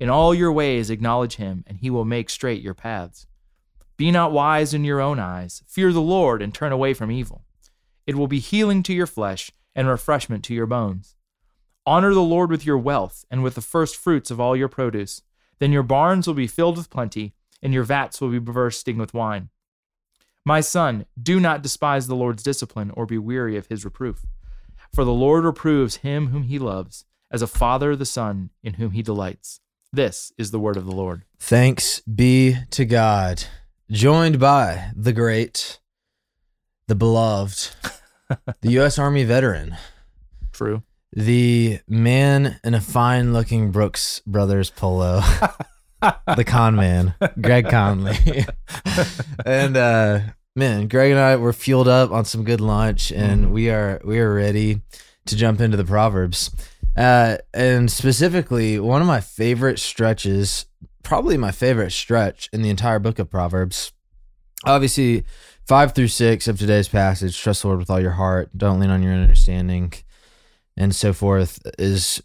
In all your ways acknowledge him, and he will make straight your paths. Be not wise in your own eyes. Fear the Lord and turn away from evil. It will be healing to your flesh and refreshment to your bones. Honor the Lord with your wealth and with the first fruits of all your produce. Then your barns will be filled with plenty, and your vats will be bursting with wine. My son, do not despise the Lord's discipline or be weary of his reproof. For the Lord reproves him whom he loves, as a father the son in whom he delights. This is the word of the Lord. Thanks be to God. Joined by the great, the beloved, the U.S. Army veteran, True. the man in a fine looking Brooks Brothers polo, the con man, Greg Conley. and uh man, Greg and I were fueled up on some good lunch and Mhm. we are we are ready to jump into the Proverbs. Uh and specifically one of my favorite stretches, probably my favorite stretch in the entire book of Proverbs. Obviously, five through six of today's passage, trust the Lord with all your heart, don't lean on your own understanding, and so forth, is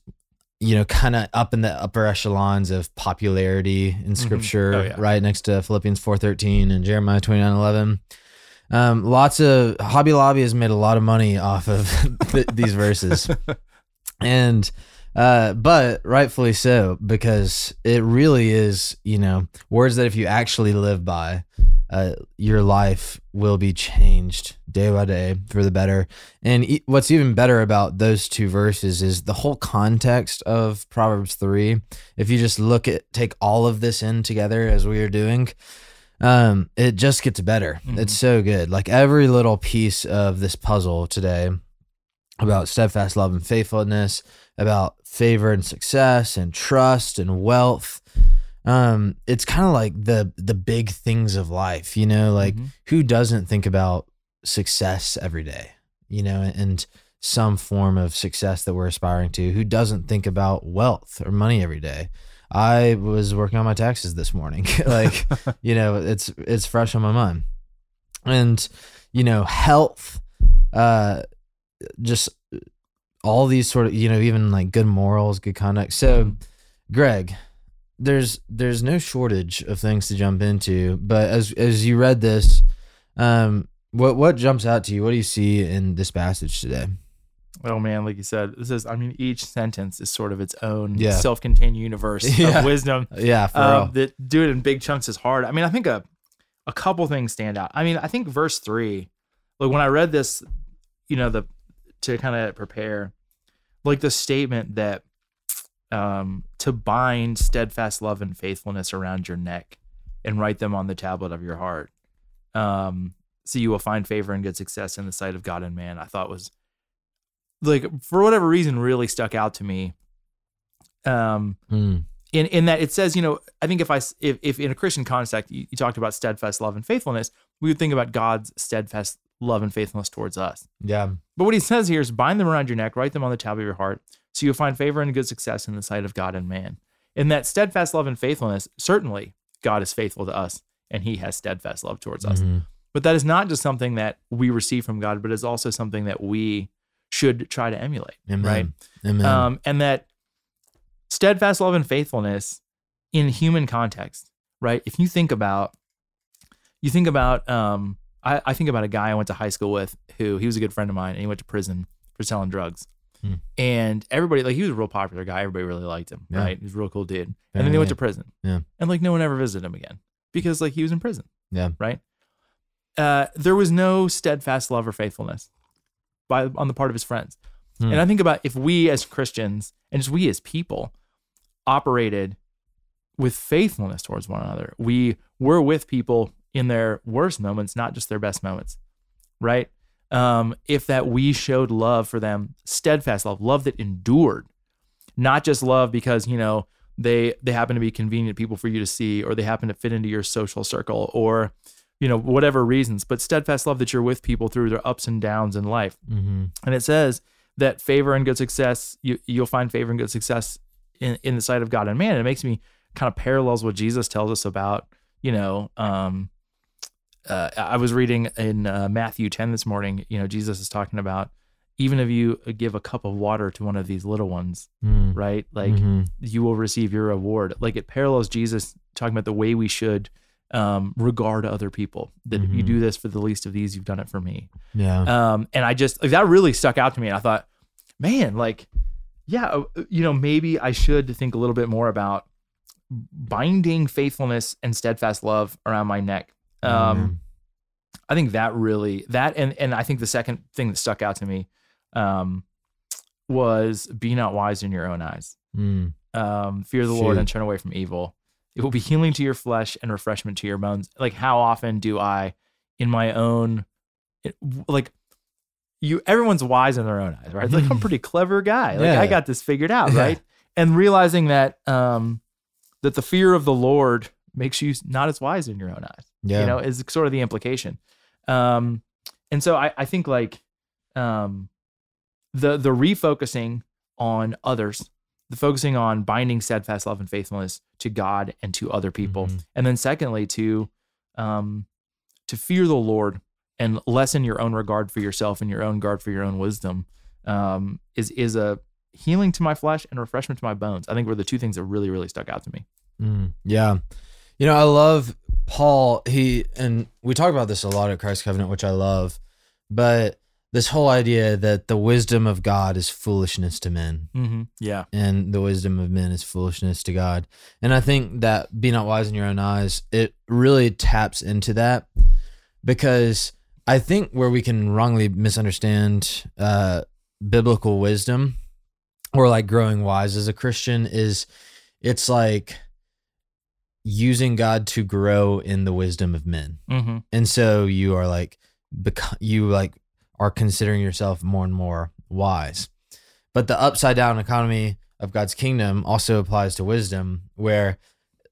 you know, kind of up in the upper echelons of popularity in scripture, Oh, yeah. right next to Philippians 4.13 and Jeremiah 29.11. Um, lots of Hobby Lobby has made a lot of money off of th- these verses. And, uh, but rightfully so, because it really is, you know, words that if you actually live by, uh, your life will be changed day by day for the better. And e- what's even better about those two verses is the whole context of Proverbs 3. If you just look at, take all of this in together as we are doing, um, it just gets better. Mhm. It's so good. Like every little piece of this puzzle today about steadfast love and faithfulness, about favor and success and trust and wealth. Um, it's kind of like the the big things of life, you know, like Mhm. who doesn't think about success every day, you know, and some form of success that we're aspiring to? Who doesn't think about wealth or money every day? I was working on my taxes this morning. like, you know, it's it's fresh on my mind. And, you know, health, uh just all these sort of, you know, even like good morals, good conduct. So, Greg, there's there's no shortage of things to jump into, but as as you read this, um what what jumps out to you? What do you see in this passage today? Oh man, like you said, this is. I mean, each sentence is sort of its own Yeah. self-contained universe Yeah. of wisdom. Yeah, for Um, real. that do it in big chunks is hard. I mean, I think a a couple things stand out. I mean, I think verse three, like when I read this, you know, the to kind of prepare, like the statement that um to bind steadfast love and faithfulness around your neck and write them on the tablet of your heart. Um, so you will find favor and good success in the sight of God and man. I thought was like for whatever reason really stuck out to me. Um, Mm, in in that it says, you know, I think if I if, if in a Christian context you, you talked about steadfast love and faithfulness, we would think about God's steadfast love and faithfulness towards us. yeah. But what he says here is bind them around your neck, write them on the tab of your heart, so you'll find favor and good success in the sight of God and man. In that steadfast love and faithfulness, certainly God is faithful to us and he has steadfast love towards us. Mhm. But that is not just something that we receive from God, but is also something that we should try to emulate. Amen. Right. Amen. Um, and that steadfast love and faithfulness in human context, right? If you think about, you think about, um, I, I think about a guy I went to high school with who he was a good friend of mine and he went to prison for selling drugs. Hmm. And everybody, like, he was a real popular guy. Everybody really liked him, Yeah. right? He was a real cool dude. And then he went to prison. Yeah. And like, no one ever visited him again because, like, he was in prison. Yeah. Right. Uh, there was no steadfast love or faithfulness by on the part of his friends. Hmm. And I think about if we as Christians and just we as people operated with faithfulness towards one another, we were with people in their worst moments, not just their best moments, right? Um, if that we showed love for them, steadfast love, love that endured, not just love because, you know, they they happen to be convenient people for you to see or they happen to fit into your social circle or you know whatever reasons but steadfast love that you're with people through their ups and downs in life Mm-hmm. and it says that favor and good success you, you'll find favor and good success in, in the sight of god and man and it makes me kind of parallels what jesus tells us about you know um uh, i was reading in uh, matthew 10 this morning you know jesus is talking about even if you give a cup of water to one of these little ones Mm. right like Mhm. you will receive your reward. Like it parallels Jesus talking about the way we should um, regard other people. That if you do this for the least of these, you've done it for me. Yeah. Um, and I just like, that really stuck out to me. And I thought, man, like, yeah, uh, you know, maybe I should think a little bit more about binding faithfulness and steadfast love around my neck. Um, Amen. I think that really that and and I think the second thing that stuck out to me um, was be not wise in your own eyes Mm. um, fear the Lord and turn away from evil. It will be healing to your flesh and refreshment to your bones. Like how often do I, in my own, it- like you, everyone's wise in their own eyes, right? Like I'm a pretty clever guy. Like Yeah. I got this figured out, Yeah. right? And realizing that, um, that the fear of the Lord makes you not as wise in your own eyes Yeah. you know is sort of the implication um and so i i think like um the the refocusing on others the focusing on binding steadfast love and faithfulness to god and to other people Mhm. and then secondly to um to fear the lord and lessen your own regard for yourself and your own guard for your own wisdom um is is a healing to my flesh and refreshment to my bones i think were the two things that really really stuck out to me Mm, yeah. You know, I love Paul. He, and we talk about this a lot at Christ Covenant, which I love, but this whole idea that the wisdom of God is foolishness to men mm-hmm. yeah and the wisdom of men is foolishness to God. And I think that be not wise in your own eyes, it really taps into that because I think where we can wrongly misunderstand uh, biblical wisdom or like growing wise as a Christian is it's like using God to grow in the wisdom of men. mm-hmm. And so you are like, bec- you like are considering yourself more and more wise. But the upside down economy of God's kingdom also applies to wisdom, where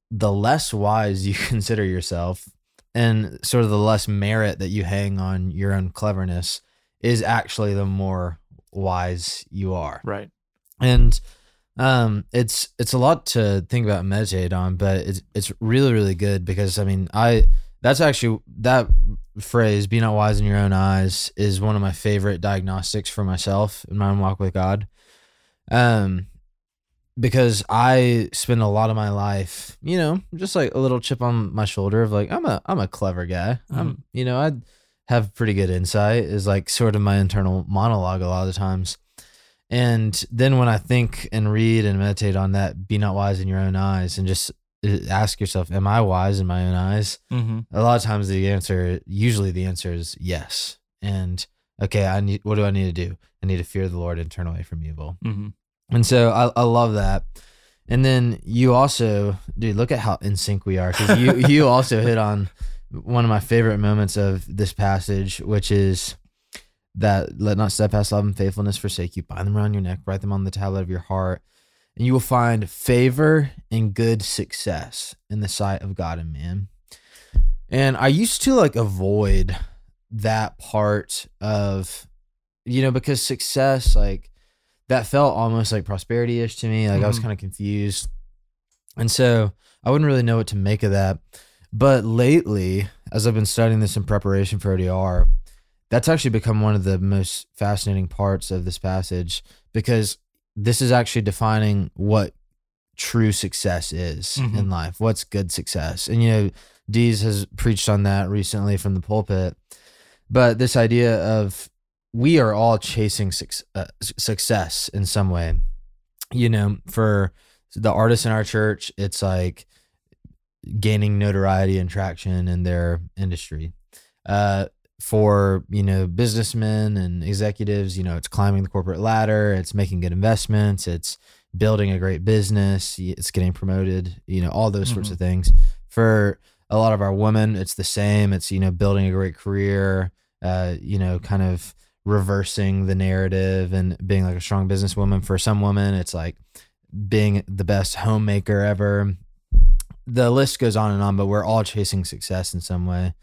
the less wise you consider yourself and sort of the less merit that you hang on your own cleverness is actually the more wise you are right and um it's it's a lot to think about and meditate on but it's it's really really good because i mean i that's actually that phrase be not wise in your own eyes is one of my favorite diagnostics for myself in my own walk with god. Um because i spend a lot of my life you know just like a little chip on my shoulder of like i'm a i'm a clever guy. I'm you know i have pretty good insight is like sort of my internal monologue a lot of the times and then when I think and read and meditate on that, be not wise in your own eyes, and just uh, ask yourself, am I wise in my own eyes? mm-hmm. A lot of times the answer, usually the answer is yes. And okay, I need, what do I need to do? I need to fear the Lord and turn away from evil. Mm-hmm. And so I, I love that. And then you also, dude, look at how in sync we are because you, you also hit on one of my favorite moments of this passage, which is that let not steadfast love and faithfulness forsake you. Bind them around your neck, write them on the tablet of your heart, and you will find favor and good success in the sight of God and man. And I used to like avoid that part of, you know, because success, like, that felt almost like prosperity ish to me. Like I was Mhm. kind of confused. And so I wouldn't really know what to make of that. But lately, as I've been studying this in preparation for ODR, that's actually become one of the most fascinating parts of this passage because this is actually defining what true success is Mhm. in life. What's good success? And you know, Dees has preached on that recently from the pulpit. But this idea of we are all chasing suc- uh, success in some way. You know, for the artists in our church, it's like gaining notoriety and traction in their industry. Uh, for you know businessmen and executives, you know, it's climbing the corporate ladder, it's making good investments, it's building a great business, it's getting promoted, you know, all those sorts Mhm. of things. For a lot of our women, it's the same. It's you know building a great career, uh, you know, kind of reversing the narrative and being like a strong businesswoman. For some women, it's like being the best homemaker ever. The list goes on and on, but we're all chasing success in some way.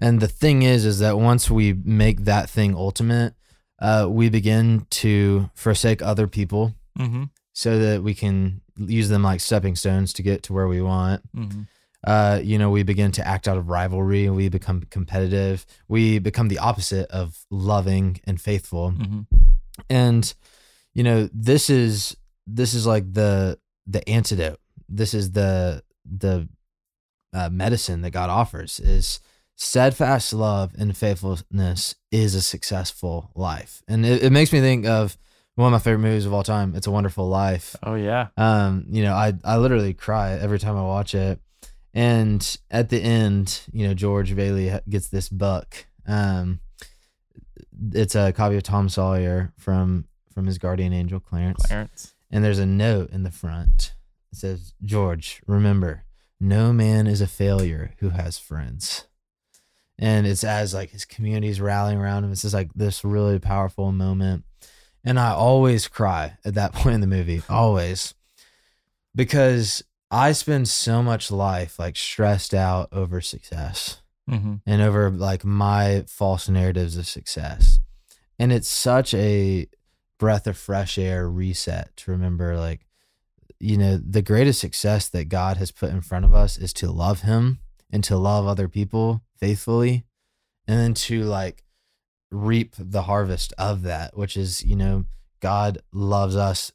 And the thing is, is that once we make that thing ultimate, uh, we begin to forsake other people Mm-hmm. so that we can use them like stepping stones to get to where we want. Mm-hmm. Uh, you know, we begin to act out of rivalry. We become competitive. We become the opposite of loving and faithful. Mm-hmm. And you know, this is this is like the the antidote. This is the the uh, medicine that God offers is steadfast love and faithfulness is a successful life. And it, it makes me think of one of my favorite movies of all time. It's a Wonderful Life. Oh yeah. Um, you know, I I literally cry every time I watch it. And at the end, you know, George Bailey gets this buck. Um, it's a copy of Tom Sawyer from from his guardian angel Clarence. Clarence. And there's a note in the front. It says, "George, remember, no man is a failure who has friends." And it's as like his community's rallying around him. It's just like this really powerful moment. And I always cry at that point in the movie, always, because I spend so much life like stressed out over success Mm-hmm. and over like my false narratives of success. And it's such a breath of fresh air reset to remember like, you know, the greatest success that God has put in front of us is to love Him and to love other people faithfully and then to like reap the harvest of that, which is, you know, God loves us,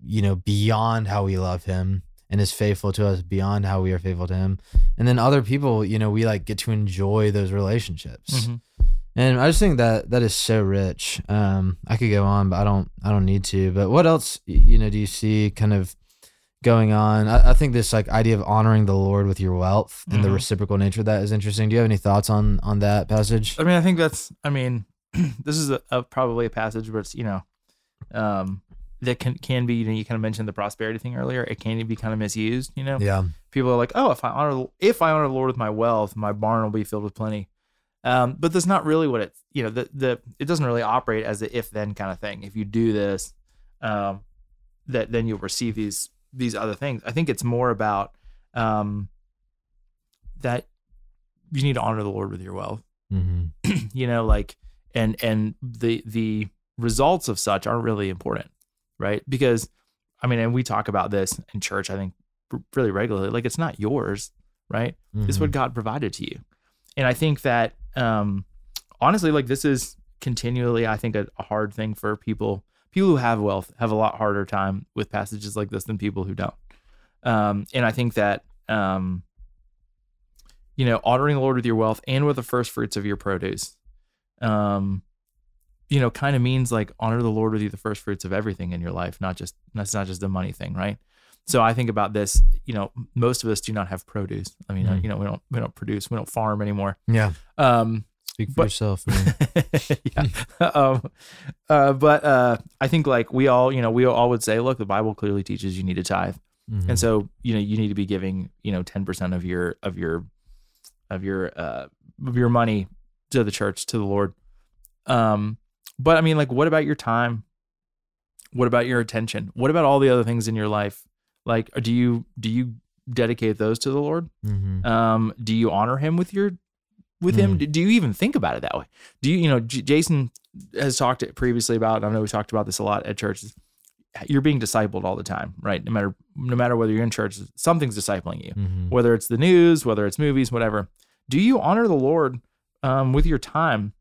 you know, beyond how we love Him and is faithful to us beyond how we are faithful to Him. And then other people you know we like get to enjoy those relationships. Mm-hmm. and i just think that that is so rich. Um i could go on but i don't i don't need to. But what else you know do you see kind of going on i, I think this like idea of honoring the lord with your wealth and the Mhm. reciprocal nature of that is interesting do you have any thoughts on on that passage I mean, I think that's. I mean, this is a, a probably a passage where it's you know, um, that can can be. You know, you kind of mentioned the prosperity thing earlier. It can be kind of misused. You know, yeah people are like, oh, if I honor if I honor the Lord with my wealth, my barn will be filled with plenty. Um, but that's not really what it. You know, the the it doesn't really operate as a if then kind of thing. If you do this, um, that then you'll receive these these other things. I think it's more about um, that you need to honor the Lord with your wealth. Mm-hmm. you know like and and the the results of such aren't really important right? Because i mean and we talk about this in church i think really regularly like it's not yours right? It's what god provided to you. And i think that um honestly like this is continually i think a, a hard thing for people people who have wealth have a lot harder time with passages like this than people who don't. Um and i think that um you know honoring the lord with your wealth and with the first fruits of your produce um you know kind of means like honor the lord with you the first fruits of everything in your life not just that's not just the money thing right? So i think about this you know most of us do not have produce. I mean uh, Mm. you know we don't we don't produce we don't farm anymore. Yeah. Um speak for But- yourself man. yeah. Um uh but uh i think like we all you know we all would say look the bible clearly teaches you need to tithe. Mhm. and so you know you need to be giving you know 10% of your of your of your uh of your money to the church to the lord. Um but i mean like what about your time? What about your attention? What about all the other things in your life? Like do you do you dedicate those to the lord? Mhm. um do you honor him with your with him Mm. do, do you even think about it that way do you you know J- jason has talked it previously about i know we talked about this a lot at churches you're being discipled all the time right no matter no matter whether you're in church something's discipling you Mhm. whether it's the news whether it's movies whatever do you honor the lord um, with your time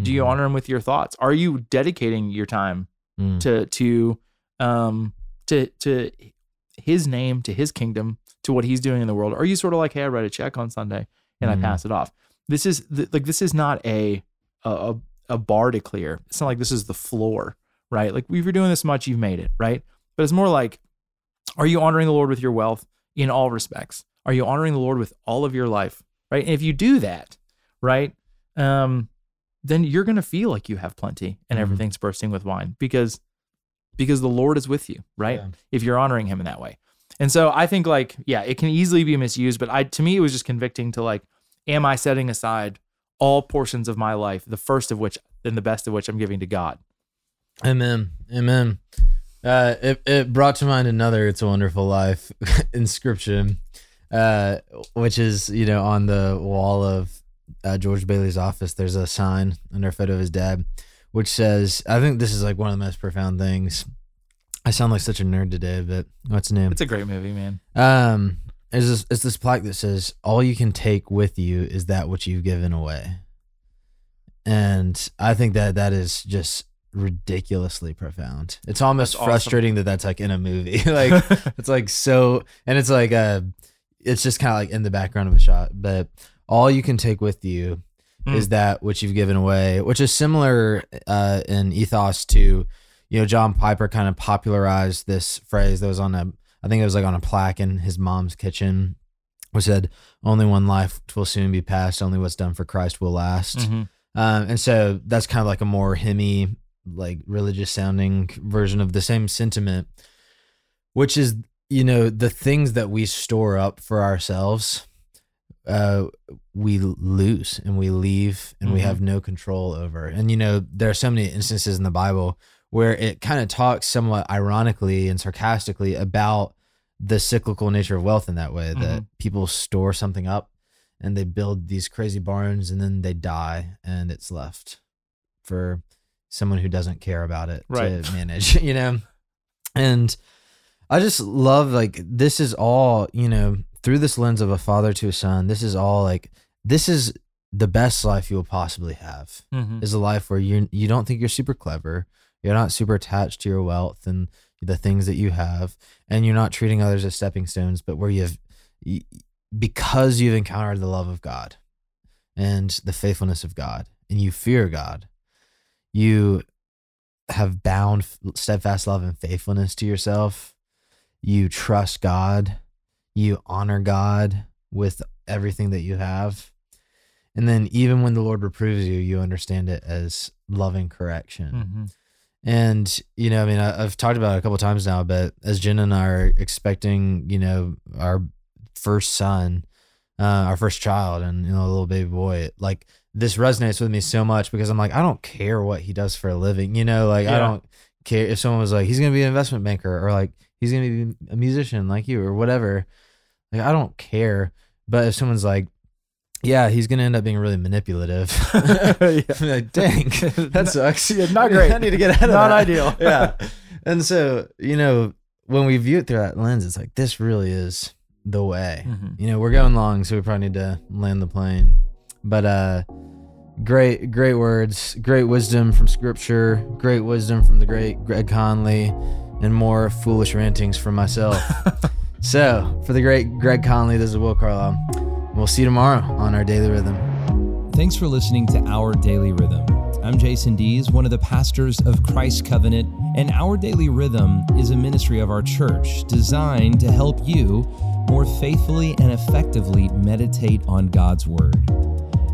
do you Mhm. honor him with your thoughts are you dedicating your time Mm. to to um to to his name to his kingdom to what he's doing in the world are you sort of like hey i write a check on sunday and Mhm. i pass it off this is like this is not a a a bar to clear it's not like this is the floor right like if you're doing this much you've made it right but it's more like are you honoring the lord with your wealth in all respects are you honoring the lord with all of your life right and if you do that right um then you're going to feel like you have plenty and Mhm. everything's bursting with wine because because the Lord is with you, right? Yeah. If you're honoring him in that way. And so I think like yeah, it can easily be misused, but I to me it was just convicting to like am I setting aside all portions of my life, the first of which and the best of which I'm giving to God. Amen. Amen. Uh, it, it brought to mind another "It's a Wonderful Life" inscription, uh, which is you know on the wall of uh, George Bailey's office. There's a sign under a photo of his dad, which says, "I think this is like one of the most profound things." I sound like such a nerd today, but what's the name? It's a great movie, man. Um, it's this, it's this plaque that says, "All you can take with you is that which you've given away," and I think that that is just ridiculously profound. It's almost awesome. frustrating that that's like in a movie. like it's like so, and it's like uh it's just kind of like in the background of a shot. But all you can take with you Mm. is that which you've given away, which is similar uh, in ethos to, you know, John Piper kind of popularized this phrase that was on a, I think it was like on a plaque in his mom's kitchen, which said, "Only one life will soon be passed. Only what's done for Christ will last." Mhm. Um, and so that's kind of like a more hymny, like religious sounding version of the same sentiment, which is, you know, the things that we store up for ourselves, uh, we lose and we leave and we Mhm. have no control over. And, you know, there are so many instances in the Bible where it kind of talks somewhat ironically and sarcastically about the cyclical nature of wealth in that way that people store something up and they build these crazy barns and then they die and it's left for someone who doesn't care about it Right. to manage you know and i just love like this is all you know through this lens of a father to a son this is all like this is the best life you'll possibly have Mhm. is a life where you you don't think you're super clever you're not super attached to your wealth and the things that you have and you're not treating others as stepping stones but where you've because you've encountered the love of God and the faithfulness of God and you fear God you have bound steadfast love and faithfulness to yourself. You trust God. You honor God with everything that you have. And then even when the Lord reproves you you understand it as loving correction. Mhm. And you know, I mean, I, I've talked about it a couple times now, but as Jen and I are expecting, you know, our first son, uh, our first child, and you know, a little baby boy, like this resonates with me so much because I'm like, I don't care what he does for a living, you know, like I don't care if someone was like, he's gonna be an investment banker or like he's gonna be a musician like you or whatever. Like I don't care, but if someone's like, yeah, he's gonna end up being really manipulative. Like, dang, that sucks. Yeah, not great. I need to get out of Not that. ideal. yeah. And so, you know, when we view it through that lens, it's like this really is the way. Mhm. You know, we're going long, so we probably need to land the plane. But uh great, great words, great wisdom from scripture, great wisdom from the great Greg Conley, and more foolish rantings from myself. so for the great Greg Conley, this is Will Carlisle. We'll see you tomorrow on our daily rhythm. Thanks for listening to Our Daily Rhythm. I'm Jason Dees, one of the pastors of Christ Covenant, and Our Daily Rhythm is a ministry of our church designed to help you more faithfully and effectively meditate on God's Word.